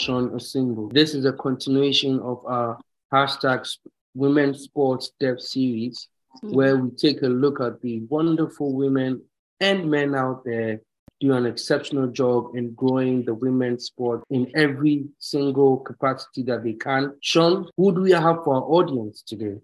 Shon Osimbo. This is a continuation of our hashtag Women's Sports Dev series, mm-hmm. where we take a look at the wonderful women and men out there do an exceptional job in growing the women's sport in every single capacity that they can. Shon, who do we have for our audience today?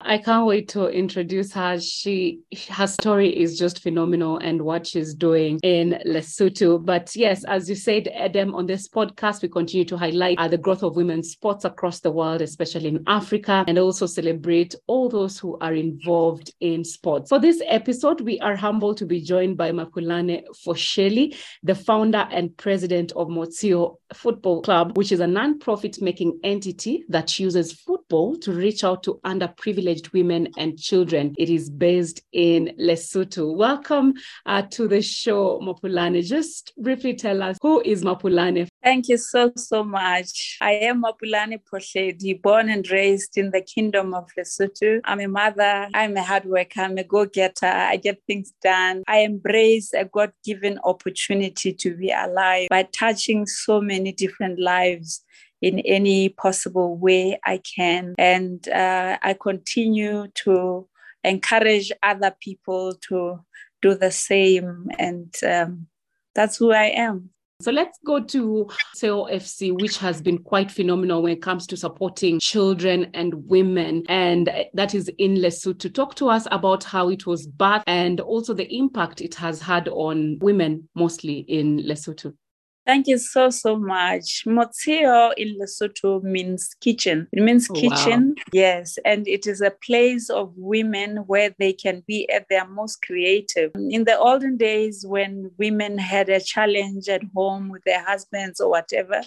I can't wait to introduce her. She her story is just phenomenal and what she's doing in Lesotho. But yes, as you said, Adam, on this podcast, we continue to highlight uh, the growth of women's sports across the world, especially in Africa, and also celebrate all those who are involved in sports. For this episode, we are humbled to be joined by Mapulane Phohleli, the founder and president of Motseeo Football Club, which is a non-profit making entity that uses football to reach out to underprivileged women and children. It is based in Lesotho. Welcome uh, to the show, Mapulane. Just briefly tell us who is Mapulane? Thank you so, so much. I am Mapulane Phohleli, born and raised in the kingdom of Lesotho. I'm a mother, I'm a hard worker, I'm a go getter, I get things done. I embrace a God given opportunity to be alive by touching so many different lives in any possible way I can. And uh, I continue to encourage other people to do the same. And um, that's who I am. So let's go to FC, which has been quite phenomenal when it comes to supporting children and women. And that is in Lesotho. To Talk to us about how it was birthed and also the impact it has had on women, mostly in Lesotho. Thank you so, so much. Motseeo in Lesotho means kitchen. It means oh, kitchen, wow. yes. And it is a place of women where they can be at their most creative. In the olden days, when women had a challenge at home with their husbands or whatever,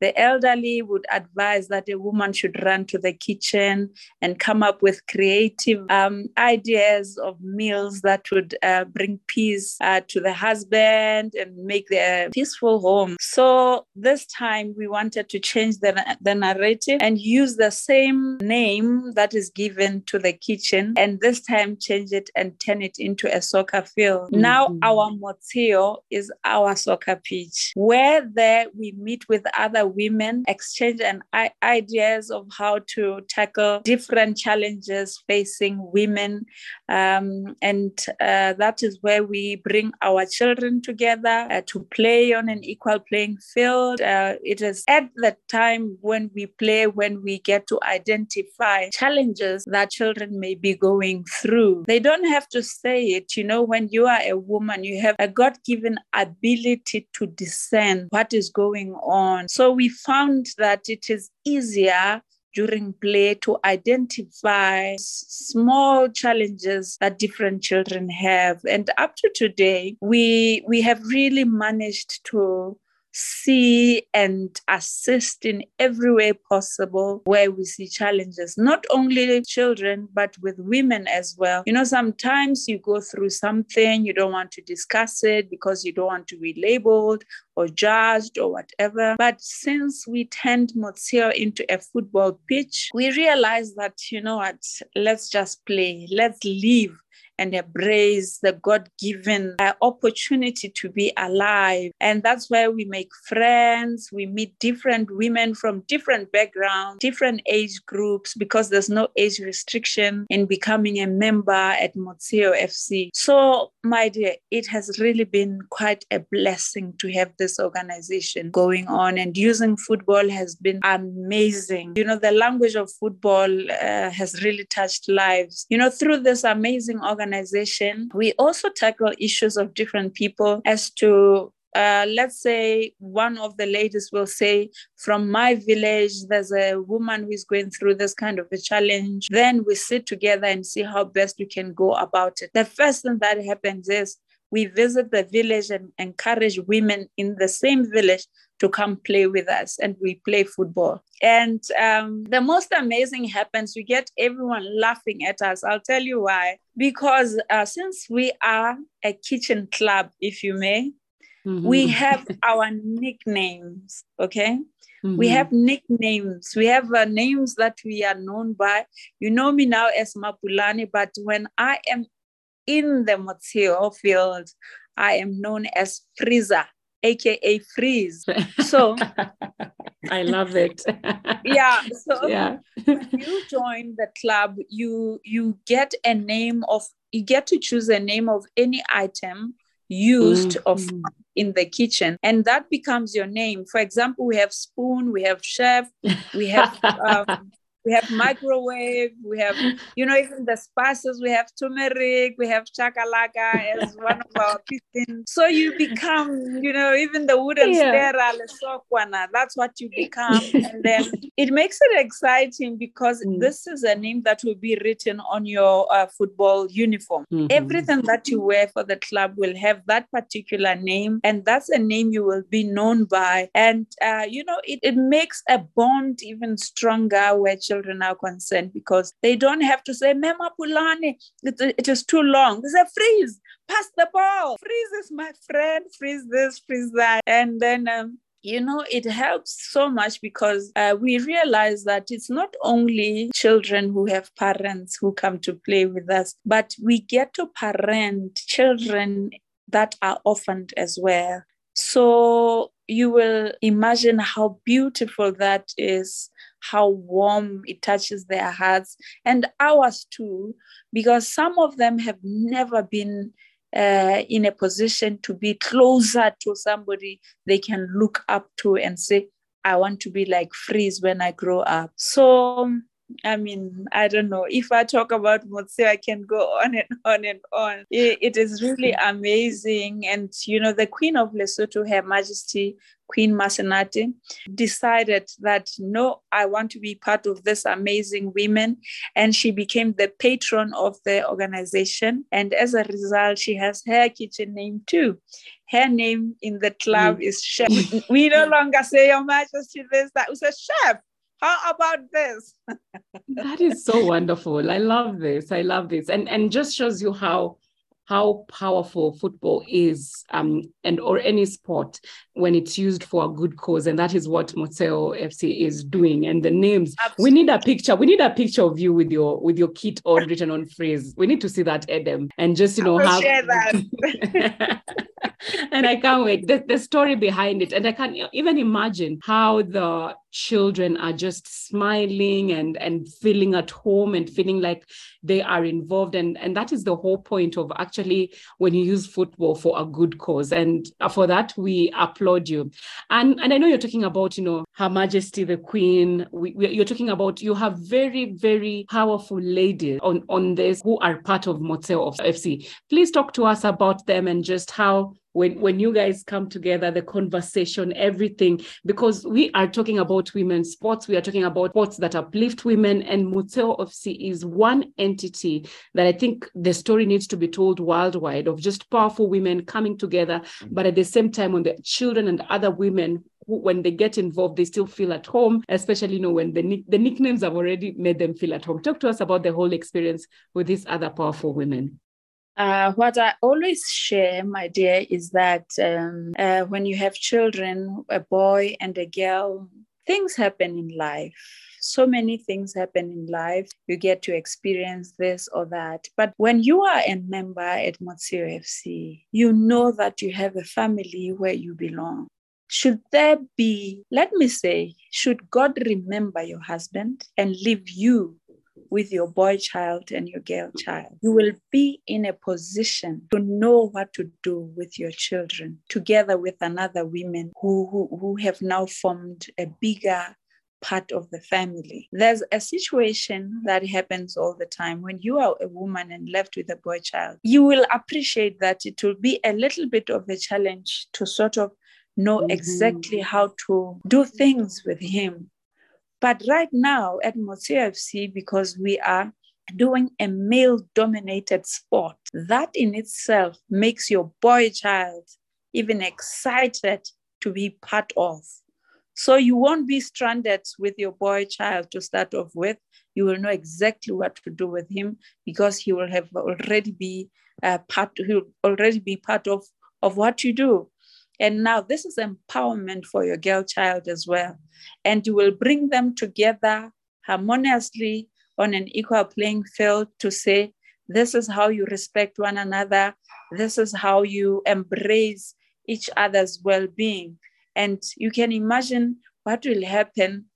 the elderly would advise that a woman should run to the kitchen and come up with creative um, ideas of meals that would uh, bring peace uh, to the husband and make their peaceful home. So this time we wanted to change the, the narrative and use the same name that is given to the kitchen and this time change it and turn it into a soccer field. Mm-hmm. Now our motio is our soccer pitch where there we meet with other women exchange and ideas of how to tackle different challenges facing women. Um, and uh, that is where we bring our children together uh, to play on an equal playing field. Uh, it is at the time when we play, when we get to identify challenges that children may be going through. They don't have to say it. You know, when you are a woman, you have a God given ability to discern what is going on. So we found that it is easier during play to identify small challenges that different children have. And up to today we we have really managed to see and assist in every way possible where we see challenges, not only children, but with women as well. You know, sometimes you go through something, you don't want to discuss it because you don't want to be labeled or judged or whatever. But since we turned Motseeo into a football pitch, we realized that, you know what, let's just play, let's live and embrace the God given uh, opportunity to be alive. And that's where we make friends, we meet different women from different backgrounds, different age groups, because there's no age restriction in becoming a member at Motseeo FC. So, my dear, it has really been quite a blessing to have this organization going on, and using football has been amazing. You know, the language of football uh, has really touched lives. You know, through this amazing organization, we also tackle issues of different people as to uh, let's say one of the ladies will say, From my village, there's a woman who is going through this kind of a challenge. Then we sit together and see how best we can go about it. The first thing that happens is we visit the village and encourage women in the same village to come play with us and we play football. And um, the most amazing happens, we get everyone laughing at us. I'll tell you why. Because uh, since we are a kitchen club, if you may, mm-hmm. we have our nicknames, okay? Mm-hmm. We have nicknames. We have uh, names that we are known by. You know me now as Mapulane, but when I am in the Motseeo field, I am known as Freezer, aka Freeze. So I love it. yeah. So yeah. you join the club, you you get a name of you get to choose a name of any item used mm-hmm. of in the kitchen and that becomes your name for example we have spoon we have chef we have um, we have microwave, we have, you know, even the spices, we have turmeric, we have chakalaka as one of our pieces. So you become, you know, even the wooden yeah. stera, that's what you become. and then it makes it exciting because mm. this is a name that will be written on your uh, football uniform. Mm-hmm. Everything that you wear for the club will have that particular name, and that's a name you will be known by. And, uh, you know, it, it makes a bond even stronger where children are concerned because they don't have to say, Mema Pulani, it, it is too long. They say, freeze, pass the ball. Freeze is my friend, freeze this, freeze that. And then, um, you know, it helps so much because uh, we realize that it's not only children who have parents who come to play with us, but we get to parent children that are orphaned as well. So you will imagine how beautiful that is how warm it touches their hearts and ours too, because some of them have never been uh, in a position to be closer to somebody they can look up to and say, I want to be like Freeze when I grow up. So I mean, I don't know. If I talk about Motse, I can go on and on and on. it, it is really amazing. And, you know, the Queen of Lesotho, Her Majesty Queen Masenate, decided that, no, I want to be part of this amazing women. And she became the patron of the organization. And as a result, she has her kitchen name too. Her name in the club mm. is Chef. we no longer say, Your Majesty, this, that. We say, Chef how about this that is so wonderful i love this i love this and and just shows you how how powerful football is um, and or any sport when it's used for a good cause and that is what Motseeo FC is doing and the names Absolutely. we need a picture we need a picture of you with your with your kit on written on phrase we need to see that Adam and just you know have share that and I can't wait. The, the story behind it. And I can't even imagine how the children are just smiling and, and feeling at home and feeling like they are involved. And, and that is the whole point of actually when you use football for a good cause. And uh, for that, we applaud you. And, and I know you're talking about, you know, Her Majesty the Queen. We, we, you're talking about you have very, very powerful ladies on, on this who are part of Motseeo FC. Please talk to us about them and just how when when you guys come together the conversation everything because we are talking about women's sports we are talking about sports that uplift women and Motseeo FC is one entity that I think the story needs to be told worldwide of just powerful women coming together but at the same time when the children and other women when they get involved, they still feel at home, especially you know when the the nicknames have already made them feel at home. Talk to us about the whole experience with these other powerful women. Uh, what I always share, my dear, is that um, uh, when you have children, a boy and a girl, things happen in life. So many things happen in life. You get to experience this or that. But when you are a member at Motseeo FC, you know that you have a family where you belong. Should there be, let me say, should God remember your husband and leave you with your boy child and your girl child. You will be in a position to know what to do with your children together with another women who, who, who have now formed a bigger part of the family. There's a situation that happens all the time when you are a woman and left with a boy child. You will appreciate that it will be a little bit of a challenge to sort of know mm-hmm. exactly how to do things with him but right now at Motseeo FC, because we are doing a male dominated sport, that in itself makes your boy child even excited to be part of. So you won't be stranded with your boy child to start off with. You will know exactly what to do with him because he will have already be uh, part. He will already be part of of what you do. And now this is empowerment for your girl child as well. And you will bring them together harmoniously on an equal playing field to say, This is how you respect one another. This is how you embrace each other's well being. And you can imagine what will happen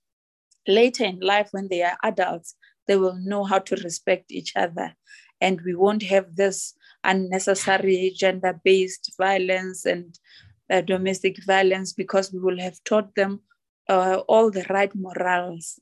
later in life when they are adults. They will know how to respect each other. And we won't have this unnecessary gender based violence and uh, domestic violence because we will have taught them uh, all the right morals.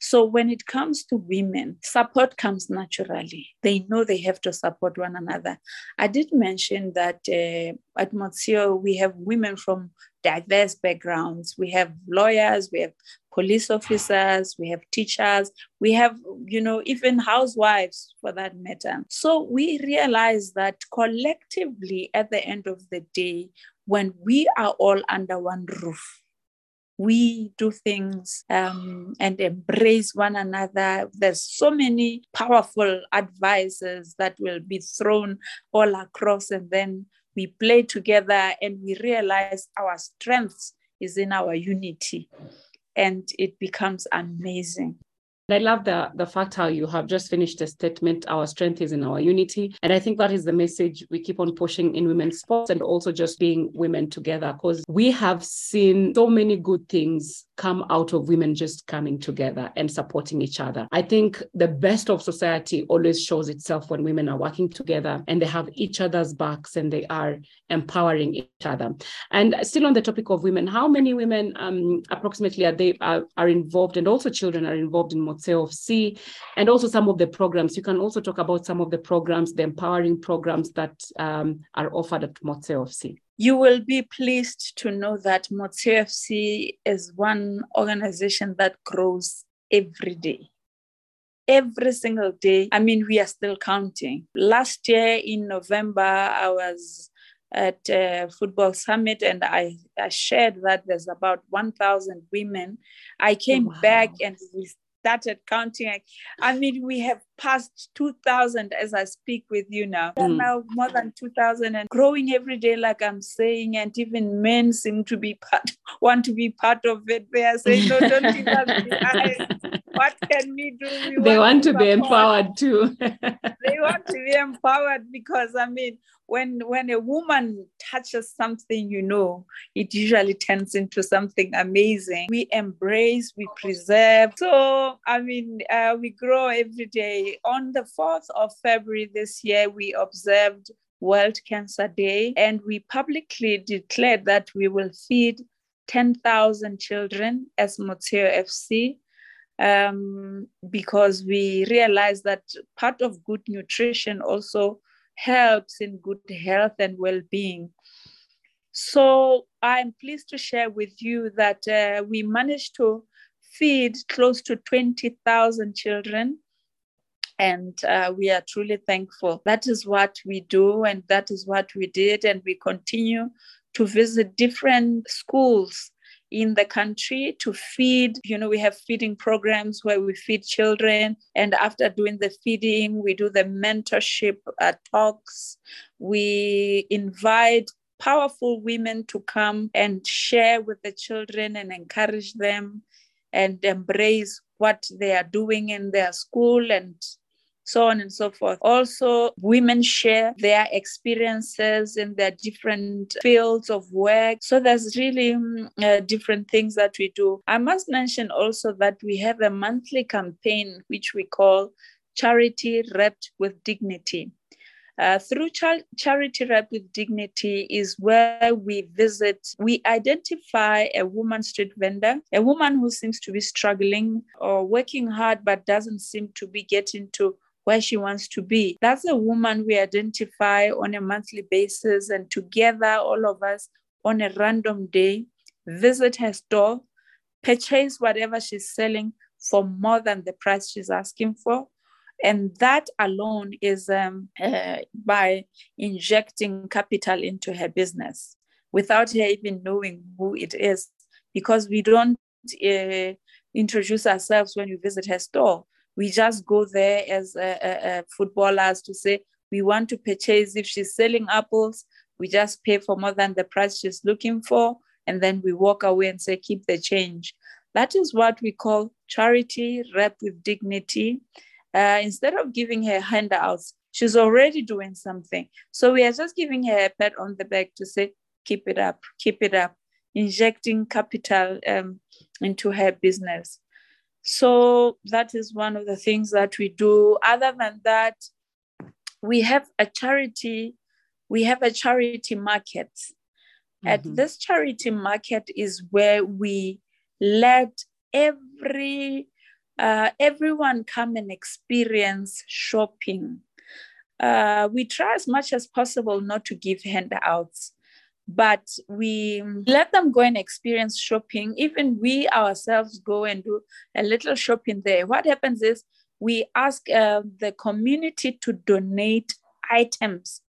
So when it comes to women, support comes naturally. They know they have to support one another. I did mention that uh, at Motseeo, we have women from diverse backgrounds. We have lawyers, we have police officers, we have teachers, we have, you know, even housewives for that matter. So we realize that collectively, at the end of the day, when we are all under one roof, we do things um, and embrace one another. There's so many powerful advices that will be thrown all across, and then we play together and we realize our strength is in our unity, and it becomes amazing. I love the, the fact how you have just finished a statement, our strength is in our unity. And I think that is the message we keep on pushing in women's sports and also just being women together because we have seen so many good things come out of women just coming together and supporting each other. I think the best of society always shows itself when women are working together and they have each other's backs and they are empowering each other. And still on the topic of women, how many women um, approximately are they are, are involved and also children are involved in Motseeo FC and also some of the programs. You can also talk about some of the programs, the empowering programs that um, are offered at Motseeo FC. You will be pleased to know that Motseeo FC is one organization that grows every day every single day. I mean, we are still counting. Last year in November, I was at a football summit and I, I shared that there's about 1,000 women. I came wow. back and we started counting. I mean, we have passed 2,000 as I speak with you now. Mm. Now more than 2,000 and growing every day, like I'm saying, and even men seem to be part, want to be part of it. They are saying, no, don't give us behind. What can we do? We they want, want to, to be empowered too. they want to be empowered because, I mean, when when a woman touches something you know it usually turns into something amazing we embrace we preserve so i mean uh, we grow every day on the 4th of february this year we observed world cancer day and we publicly declared that we will feed 10,000 children as Motseeo FC um, because we realized that part of good nutrition also helps in good health and well being. So I'm pleased to share with you that uh, we managed to feed close to 20,000 children. And uh, we are truly thankful. That is what we do, and that is what we did. And we continue to visit different schools in the country to feed. You know, we have feeding programs where we feed children. And after doing the feeding, we do the mentorship uh, talks. We invite powerful women to come and share with the children and encourage them and embrace what they are doing in their school and so on and so forth. Also, women share their experiences in their different fields of work. So there's really um, uh, different things that we do. I must mention also that we have a monthly campaign which we call Charity Wrapped with Dignity. Uh, through char- charity wrapped with dignity is where we visit we identify a woman street vendor a woman who seems to be struggling or working hard but doesn't seem to be getting to where she wants to be. That's a woman we identify on a monthly basis, and together, all of us on a random day, visit her store, purchase whatever she's selling for more than the price she's asking for. And that alone is um, uh, by injecting capital into her business without her even knowing who it is, because we don't uh, introduce ourselves when we visit her store we just go there as a footballers to say we want to purchase if she's selling apples we just pay for more than the price she's looking for and then we walk away and say keep the change that is what we call charity wrapped with dignity uh, instead of giving her handouts She's already doing something. So we are just giving her a pat on the back to say, keep it up, keep it up, injecting capital um, into her business. So that is one of the things that we do. Other than that, we have a charity, we have a charity market. Mm-hmm. At this charity market is where we let every uh, everyone come and experience shopping. Uh, we try as much as possible not to give handouts, but we let them go and experience shopping. Even we ourselves go and do a little shopping there. What happens is we ask uh, the community to donate items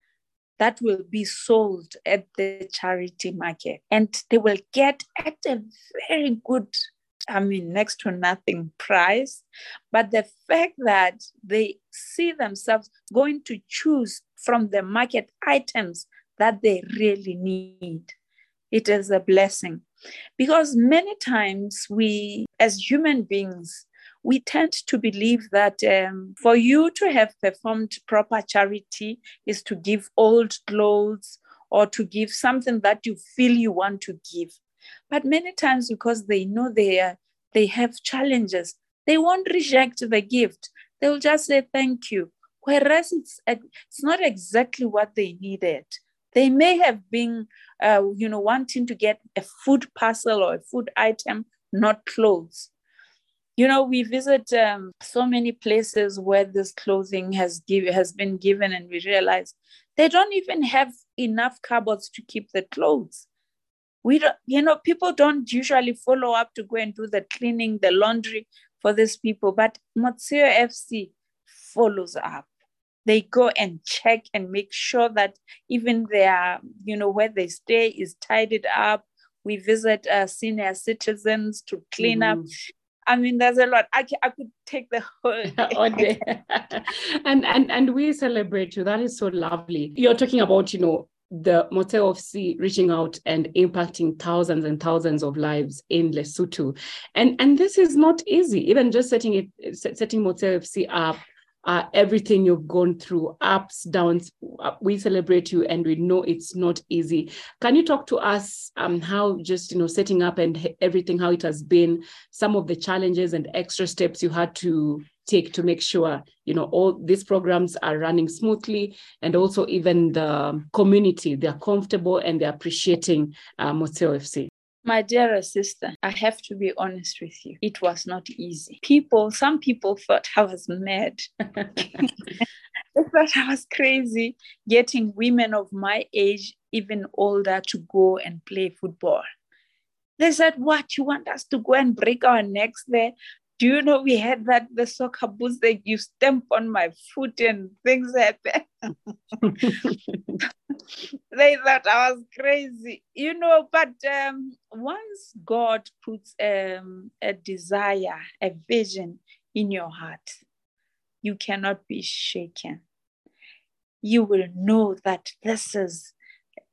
that will be sold at the charity market and they will get at a very good I mean, next to nothing price. But the fact that they see themselves going to choose from the market items that they really need, it is a blessing. Because many times we, as human beings, we tend to believe that um, for you to have performed proper charity is to give old clothes or to give something that you feel you want to give. But many times, because they know they are, they have challenges, they won't reject the gift. They'll just say thank you. Whereas it's, it's not exactly what they needed. They may have been, uh, you know, wanting to get a food parcel or a food item, not clothes. You know, we visit um, so many places where this clothing has give, has been given, and we realize they don't even have enough cupboards to keep the clothes we don't, you know, people don't usually follow up to go and do the cleaning, the laundry for these people, but Motseeo FC follows up. They go and check and make sure that even their, you know, where they stay is tidied up. We visit uh, senior citizens to clean mm-hmm. up. I mean, there's a lot. I, I could take the whole day. and and and we celebrate you. That is so lovely. You're talking about, you know, the Motseeo FC reaching out and impacting thousands and thousands of lives in Lesotho. And, and this is not easy, even just setting it, setting Motseeo FC up, uh, everything you've gone through, ups, downs. Uh, we celebrate you, and we know it's not easy. Can you talk to us um, how just you know setting up and everything, how it has been, some of the challenges and extra steps you had to take to make sure you know all these programs are running smoothly and also even the community they're comfortable and they're appreciating uh, Motseeo FC my dear sister, I have to be honest with you. It was not easy. People, some people thought I was mad. they thought I was crazy getting women of my age, even older, to go and play football. They said, What? You want us to go and break our necks there? Do you know we had that the soccer boots that you stamp on my foot and things happen? they thought I was crazy, you know. But um, once God puts um, a desire, a vision in your heart, you cannot be shaken. You will know that this is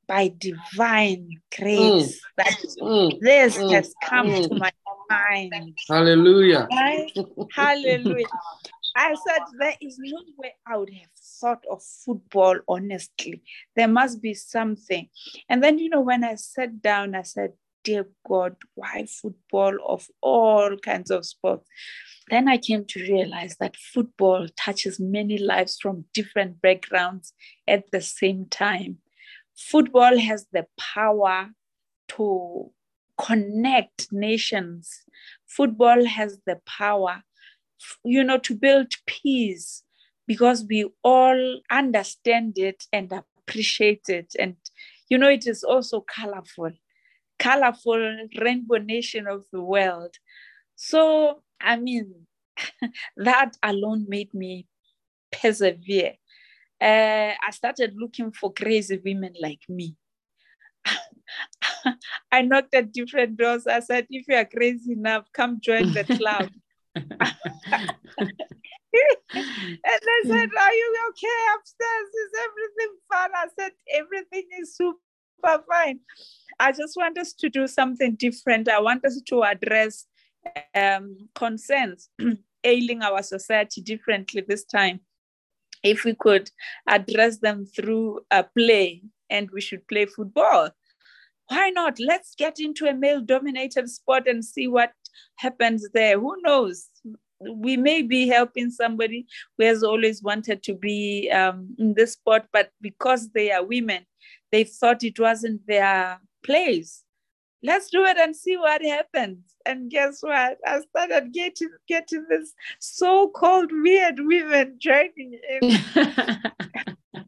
by divine grace mm. that mm. this mm. has come to mm. my mind. Hallelujah. Right? Hallelujah. I said, there is no way I would have thought of football, honestly. There must be something. And then, you know, when I sat down, I said, Dear God, why football of all kinds of sports? Then I came to realize that football touches many lives from different backgrounds at the same time. Football has the power to connect nations. Football has the power, you know, to build peace because we all understand it and appreciate it. And, you know, it is also colorful, colorful rainbow nation of the world. So, I mean, that alone made me persevere. Uh, I started looking for crazy women like me. I knocked at different doors. I said, if you are crazy enough, come join the club. and they said, Are you okay upstairs? Is everything fine? I said, Everything is super fine. I just want us to do something different. I want us to address um, concerns ailing our society differently this time. if we could address them through a play and we should play football why not let's get into a male dominated sport and see what happens there who knows we may be helping somebody who has always wanted to be um, in this sport but because they are women they thought it wasn't their place let's do it and see what happens. And guess what? I started getting getting this so-called weird women joining in.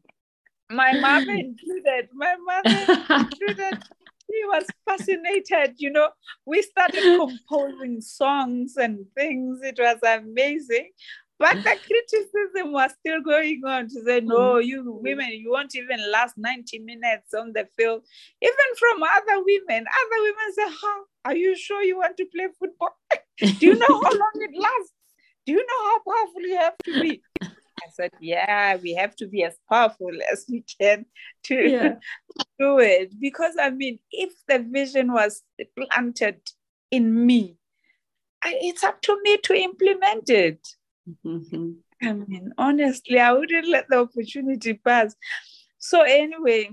my mother included. My mother included. She was fascinated. You know, we started composing songs and things. It was amazing. But the criticism was still going on to say, no, mm. you women, you won't even last 90 minutes on the field. Even from other women, other women say, huh, are you sure you want to play football? Do you know how long it lasts? Do you know how powerful you have to be? I said, yeah, we have to be as powerful as we can to yeah. do it. Because I mean, if the vision was planted in me, it's up to me to implement it. Mm-hmm. I mean, honestly, I wouldn't let the opportunity pass. So, anyway,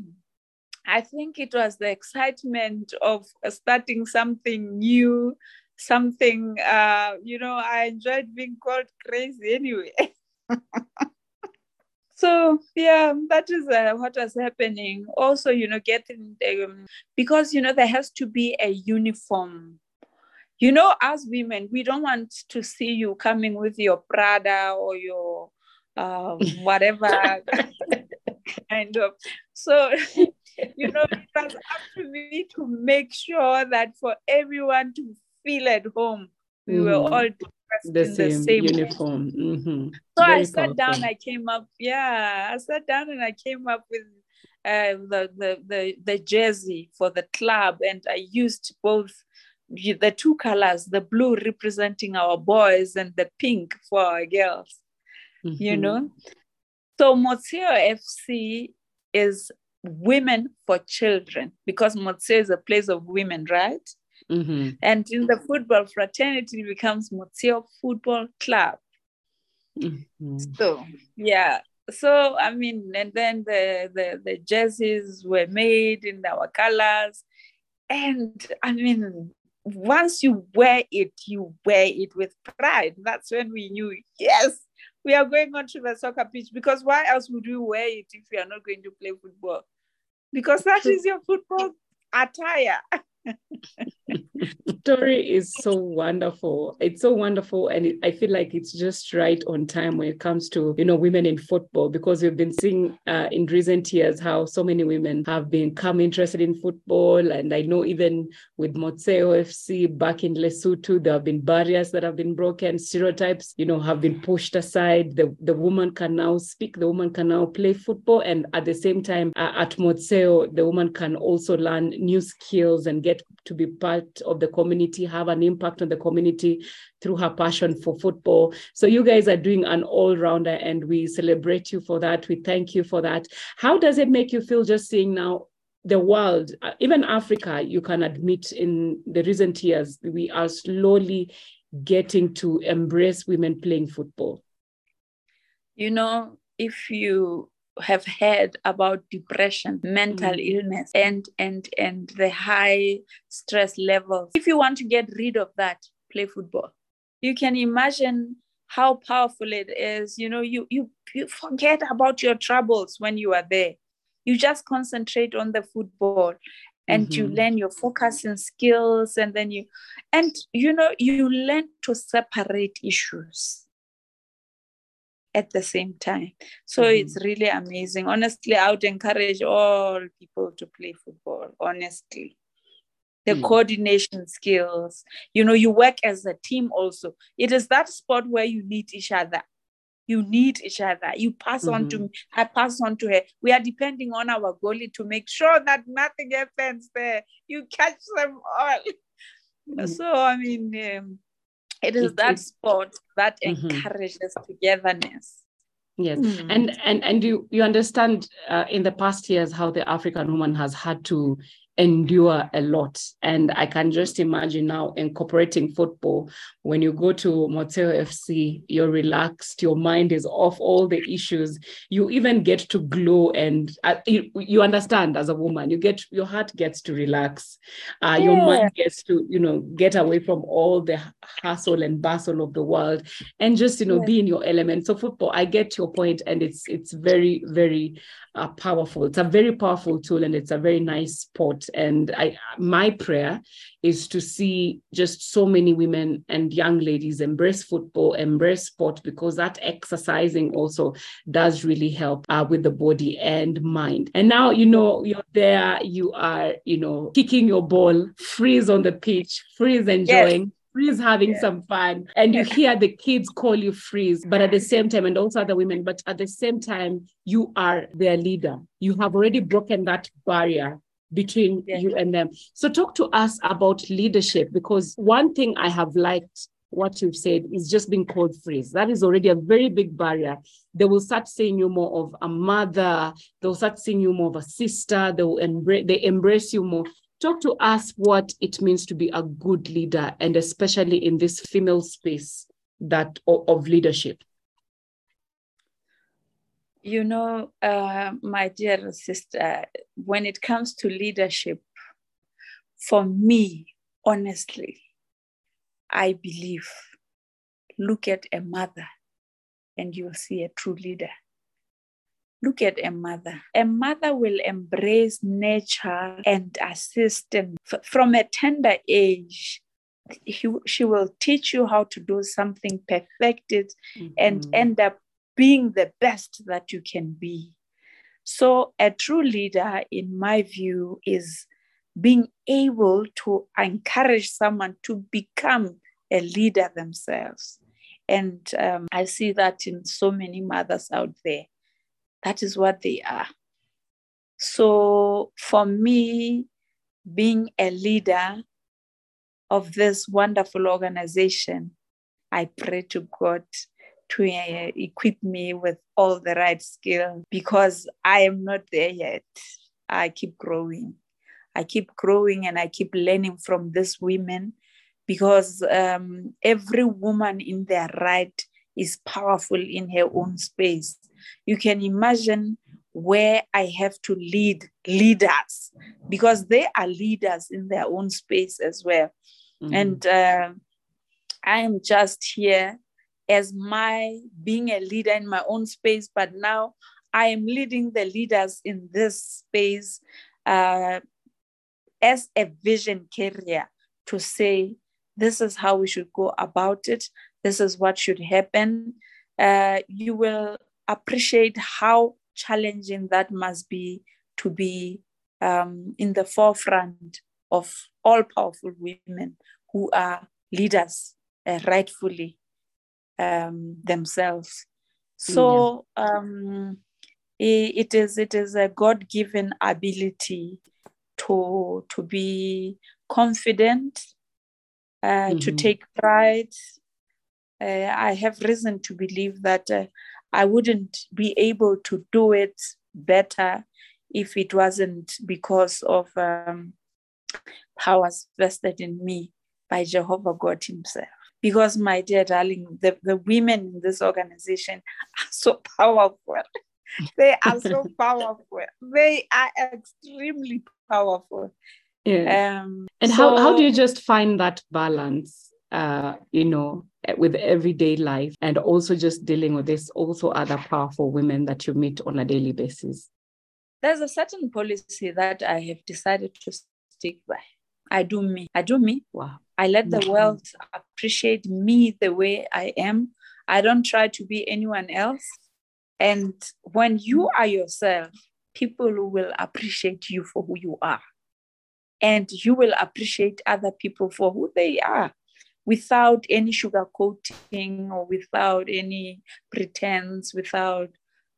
I think it was the excitement of starting something new, something, uh, you know, I enjoyed being called crazy anyway. so yeah that is uh, what was happening also you know getting um, because you know there has to be a uniform you know, as women, we don't want to see you coming with your Prada or your um, whatever kind of. So, you know, it was up to me to make sure that for everyone to feel at home, we mm. were all the same the same uniform. Mm-hmm. So Very I sat powerful. down, I came up, yeah, I sat down and I came up with uh, the, the, the, the jersey for the club and I used both the two colors, the blue representing our boys and the pink for our girls, mm-hmm. you know? So Motseeo FC is women for children because Motseeo is a place of women, right? Mm-hmm. And in the football fraternity it becomes Motseeo Football Club. Mm-hmm. So yeah. So I mean, and then the, the the jerseys were made in our colors. And I mean, once you wear it, you wear it with pride. That's when we knew, yes, we are going on to the soccer pitch. Because why else would we wear it if we are not going to play football? Because that is your football attire. story is so wonderful. It's so wonderful. And it, I feel like it's just right on time when it comes to, you know, women in football, because we've been seeing uh, in recent years how so many women have become interested in football. And I know even with Motseeo FC back in Lesotho, there have been barriers that have been broken, stereotypes, you know, have been pushed aside. The, the woman can now speak, the woman can now play football. And at the same time, uh, at Motseeo, the woman can also learn new skills and get to be part of the community, have an impact on the community through her passion for football. So you guys are doing an all-rounder and we celebrate you for that. We thank you for that. How does it make you feel just seeing now the world, uh, even Africa, you can admit in the recent years, we are slowly getting to embrace women playing football? You know, if you have heard about depression mental mm-hmm. illness and and and the high stress levels. If you want to get rid of that play football. You can imagine how powerful it is. You know you you, you forget about your troubles when you are there. You just concentrate on the football and mm-hmm. you learn your focusing skills and then you and you know you learn to separate issues at the same time. So mm-hmm. it's really amazing. Honestly, I would encourage all people to play football, honestly. The mm. coordination skills, you know, you work as a team also. It is that sport where you need each other. You need each other. You pass mm-hmm. on to mm-hmm. me, I pass on to her. We are depending on our goalie to make sure that nothing happens there. You catch them all. Mm-hmm. So, I mean, um, it is it, that sport that mm-hmm. encourages togetherness yes mm. and and and you you understand uh, in the past years how the african woman has had to endure a lot. And I can just imagine now incorporating football. When you go to Motseeo FC, you're relaxed, your mind is off all the issues. You even get to glow and uh, you, you, understand as a woman, you get your heart gets to relax. Uh, yeah. Your mind gets to, you know, get away from all the hustle and bustle of the world and just, you know, yeah. be in your element. So football, I get your point and it's it's very, very uh, powerful. It's a very powerful tool and it's a very nice sport. And I, my prayer is to see just so many women and young ladies embrace football, embrace sport, because that exercising also does really help uh, with the body and mind. And now, you know, you're there, you are, you know, kicking your ball, freeze on the pitch, freeze enjoying. Yes freeze having yeah. some fun and you hear the kids call you freeze but at the same time and also other women but at the same time you are their leader you have already broken that barrier between yeah. you and them so talk to us about leadership because one thing i have liked what you've said is just being called freeze. That is already a very big barrier. They will start seeing you more of a mother. They'll start seeing you more of a sister. They will embrace. They embrace you more. Talk to us what it means to be a good leader, and especially in this female space that of leadership. You know, uh, my dear sister, when it comes to leadership, for me, honestly, I believe look at a mother and you'll see a true leader. Look at a mother. A mother will embrace nature and assist them from a tender age. He, she will teach you how to do something, perfect it, mm-hmm. and end up being the best that you can be. So, a true leader, in my view, is being able to encourage someone to become a leader themselves. And um, I see that in so many mothers out there. That is what they are. So for me, being a leader of this wonderful organization, I pray to God to uh, equip me with all the right skills because I am not there yet. I keep growing. I keep growing and I keep learning from these women because um, every woman in their right is powerful in her own space you can imagine where I have to lead leaders because they are leaders in their own space as well. Mm-hmm. And uh, I am just here as my being a leader in my own space, but now I am leading the leaders in this space uh, as a vision carrier to say, this is how we should go about it, this is what should happen. Uh, you will appreciate how challenging that must be to be um, in the forefront of all powerful women who are leaders uh, rightfully um, themselves. So um, it is it is a God given ability to to be confident, uh, mm-hmm. to take pride. Uh, I have reason to believe that uh, I wouldn't be able to do it better if it wasn't because of um, powers vested in me by Jehovah God Himself. Because, my dear darling, the, the women in this organization are so powerful. they are so powerful. They are extremely powerful. Yeah. Um, and so, how, how do you just find that balance? Uh, you know, with everyday life and also just dealing with this also other powerful women that you meet on a daily basis? There's a certain policy that I have decided to stick by. I do me. I do me. Wow. I let the world appreciate me the way I am. I don't try to be anyone else. And when you are yourself, people will appreciate you for who you are. And you will appreciate other people for who they are without any sugarcoating or without any pretense, without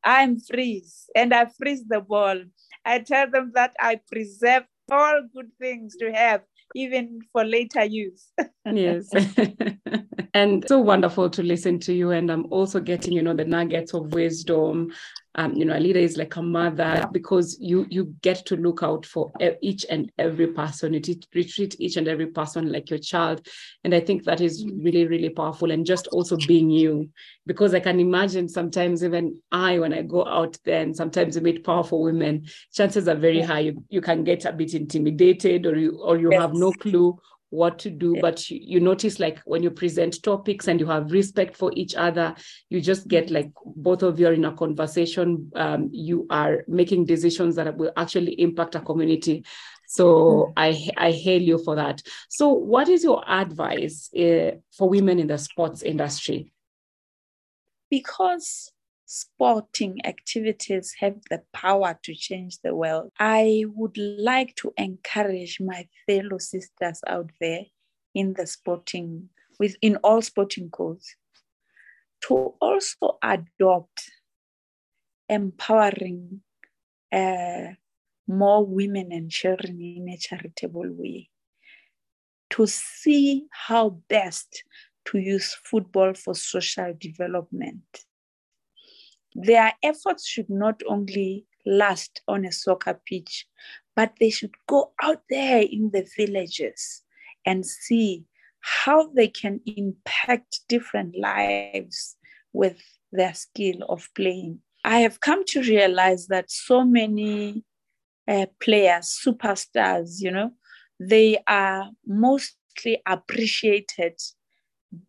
I'm freeze and I freeze the ball. I tell them that I preserve all good things to have even for later use. yes. and so wonderful to listen to you. And I'm also getting, you know, the nuggets of wisdom um, you know, a leader is like a mother because you you get to look out for each and every person. You treat each and every person like your child, and I think that is really really powerful. And just also being you, because I can imagine sometimes even I when I go out there and sometimes you meet powerful women, chances are very high you, you can get a bit intimidated or you or you yes. have no clue what to do but you, you, notice like when you present topics and you have respect for each other you just get mm-hmm. like both of you are in a conversation um, you are making decisions that will actually impact a community so mm-hmm. i i hail you for that so what is your advice uh, for women in the sports industry because sporting activities have the power to change the world. I would like to encourage my fellow sisters out there in the sporting, within all sporting codes, to also adopt empowering uh, more women and children in a charitable way. To see how best to use football for social development their efforts should not only last on a soccer pitch, but they should go out there in the villages and see how they can impact different lives with their skill of playing. I have come to realize that so many uh, players, superstars, you know, they are mostly appreciated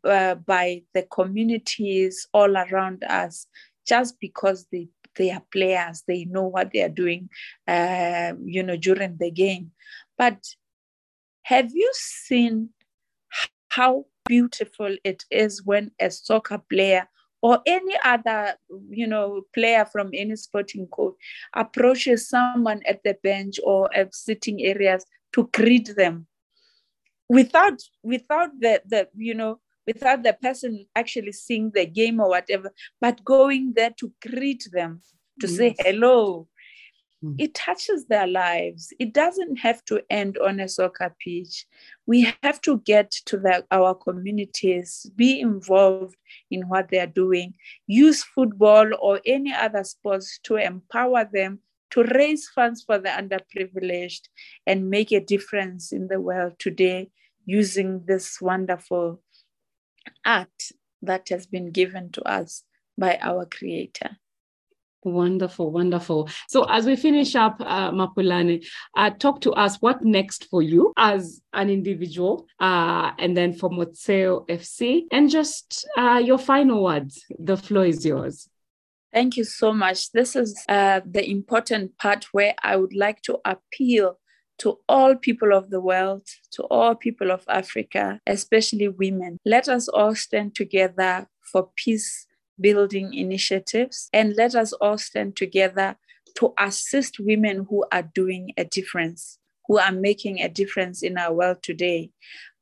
uh, by the communities all around us just because they they are players, they know what they are doing, uh, you know, during the game. But have you seen how beautiful it is when a soccer player or any other, you know, player from any sporting coach approaches someone at the bench or at sitting areas to greet them without without the the you know without the person actually seeing the game or whatever, but going there to greet them, to yes. say hello. Mm. It touches their lives. It doesn't have to end on a soccer pitch. We have to get to the, our communities, be involved in what they are doing, use football or any other sports to empower them to raise funds for the underprivileged and make a difference in the world today using this wonderful art that has been given to us by our Creator. Wonderful, wonderful. So as we finish up, uh, Mapulane, uh, talk to us what next for you as an individual, uh, and then for Motseeo FC, and just uh, your final words. The floor is yours. Thank you so much. This is uh, the important part where I would like to appeal to all people of the world, to all people of Africa, especially women. Let us all stand together for peace building initiatives and let us all stand together to assist women who are doing a difference, who are making a difference in our world today.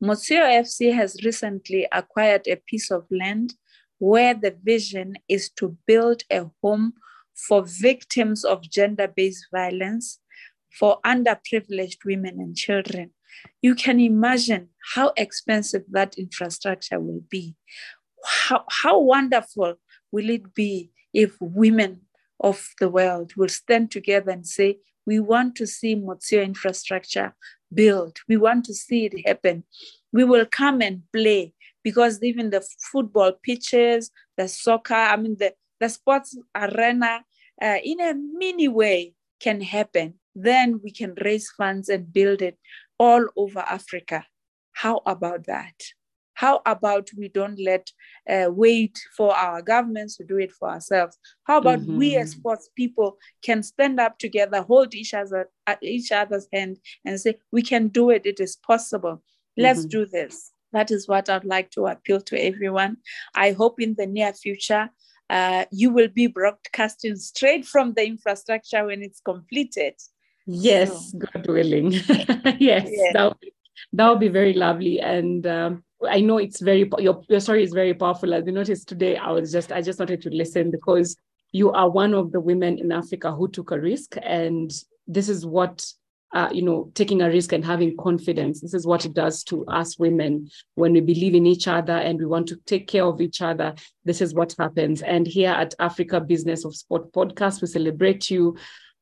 Motseeo FC has recently acquired a piece of land where the vision is to build a home for victims of gender based violence for underprivileged women and children. You can imagine how expensive that infrastructure will be. How, how wonderful will it be if women of the world will stand together and say, we want to see Motseeo infrastructure built. We want to see it happen. We will come and play because even the football pitches, the soccer, I mean, the, the sports arena, uh, in a mini way can happen then we can raise funds and build it all over Africa. How about that? How about we don't let uh, wait for our governments to do it for ourselves? How about mm-hmm. we as sports people can stand up together, hold each other each other's hand, and say we can do it. It is possible. Let's mm-hmm. do this. That is what I'd like to appeal to everyone. I hope in the near future uh, you will be broadcasting straight from the infrastructure when it's completed. Yes, God willing. yes, yeah. that would, that would be very lovely. And um, I know it's very your your story is very powerful. As you noticed today, I was just I just wanted to listen because you are one of the women in Africa who took a risk, and this is what uh, you know, taking a risk and having confidence. This is what it does to us women when we believe in each other and we want to take care of each other. This is what happens. And here at Africa Business of Sport podcast, we celebrate you.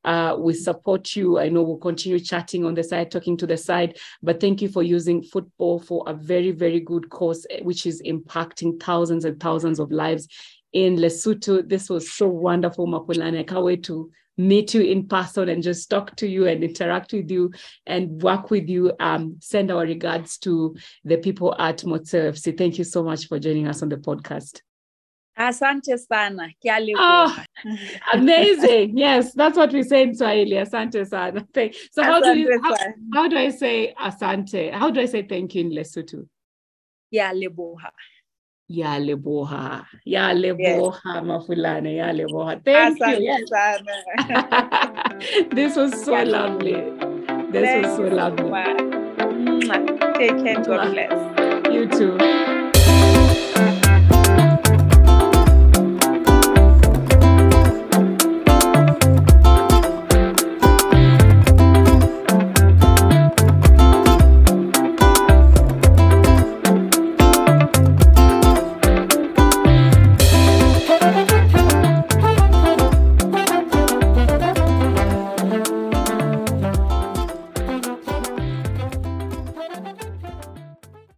Uh, we support you. I know we'll continue chatting on the side, talking to the side, but thank you for using football for a very, very good cause, eh, which is impacting thousands and thousands of lives in Lesotho. This was so wonderful, Mapulane. I can't wait to meet you in person and just talk to you and interact with you and work with you. Um, send our regards to the people at Motseeo FC. Thank you so much for joining us on the podcast. Ah, asante sana. Kia Oh, ah, amazing. yes, that's what we say in Swahili. Asante sana. So how do you how, how, do I say asante? How do I say thank you in Lesotho? Ya leboha. Ya leboha. Ya leboha yes. mafulane. Ya leboha. Ah, thank asante you. Yes. this was so lovely. This Thank was so lovely. Take care. God bless. You too.